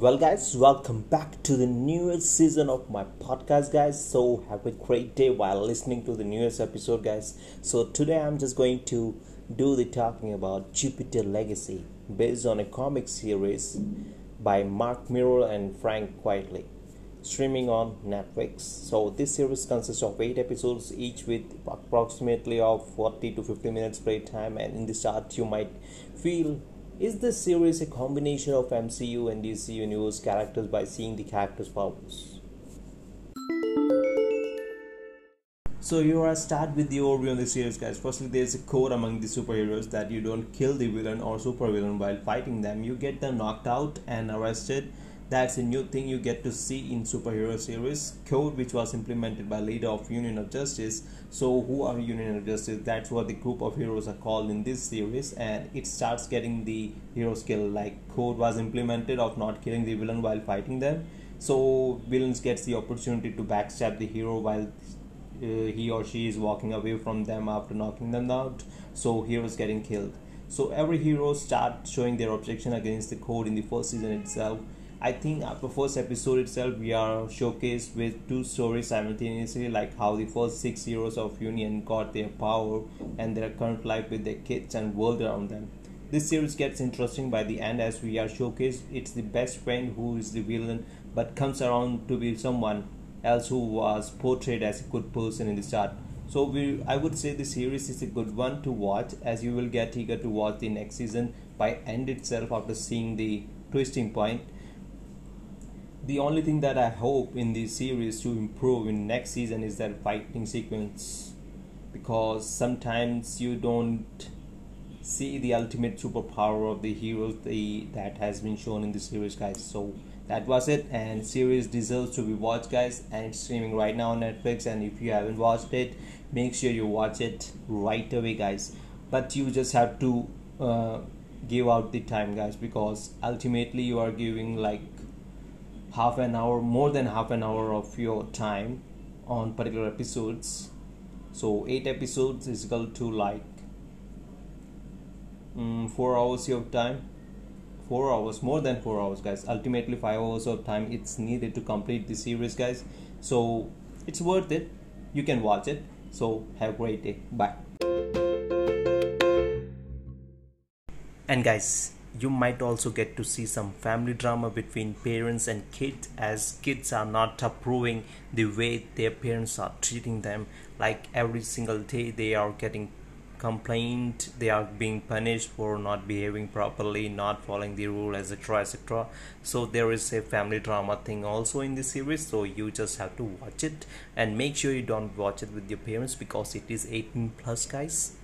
Well, guys, welcome back to the newest season of my podcast, guys. So, have a great day while listening to the newest episode, guys. So, today I'm just going to do the talking about Jupiter Legacy based on a comic series by Mark Millar and Frank Quitely, streaming on Netflix. So, this series consists of eight episodes, each with approximately of 40 to 50 minutes playtime. And in the start, you might feel is this series a combination of MCU and DC Universe characters by seeing the characters' powers? So here I start with the overview of the series guys. Firstly there's a code among the superheroes that you don't kill the villain or supervillain while fighting them. You get them knocked out and arrested that's a new thing you get to see in superhero series. Code which was implemented by leader of union of justice. So who are union of justice? That's what the group of heroes are called in this series. And it starts getting the hero skill. Like code was implemented of not killing the villain while fighting them. So villains gets the opportunity to backstab the hero while uh, he or she is walking away from them after knocking them out. So heroes getting killed. So every hero start showing their objection against the code in the first season itself I think uh, after first episode itself, we are showcased with two stories simultaneously, like how the first six heroes of Union got their power and their current life with their kids and world around them. This series gets interesting by the end as we are showcased. It's the best friend who is the villain, but comes around to be someone else who was portrayed as a good person in the start. So we, I would say the series is a good one to watch, as you will get eager to watch the next season by end itself after seeing the twisting point the only thing that I hope in this series to improve in next season is that fighting sequence. Because sometimes you don't see the ultimate superpower of the heroes the, that has been shown in the series guys. So that was it. And series deserves to be watched guys and it's streaming right now on netflix. And if you haven't watched it make sure you watch it right away guys. But you just have to uh, give out the time guys because ultimately you are giving like half an hour more than half an hour of your time on particular episodes. So eight episodes is equal to like um, four hours of time. Four hours more than four hours guys. Ultimately five hours of time it's needed to complete the series guys. So it's worth it. You can watch it. So have a great day. Bye. And guys you might also get to see some family drama between parents and kids as kids are not approving the way their parents are treating them. Like every single day they are getting complained they are being punished for not behaving properly not following the rule etc etc so there is a family drama thing also in this series so you just have to watch it. And make sure you don't watch it with your parents because it is 18 plus guys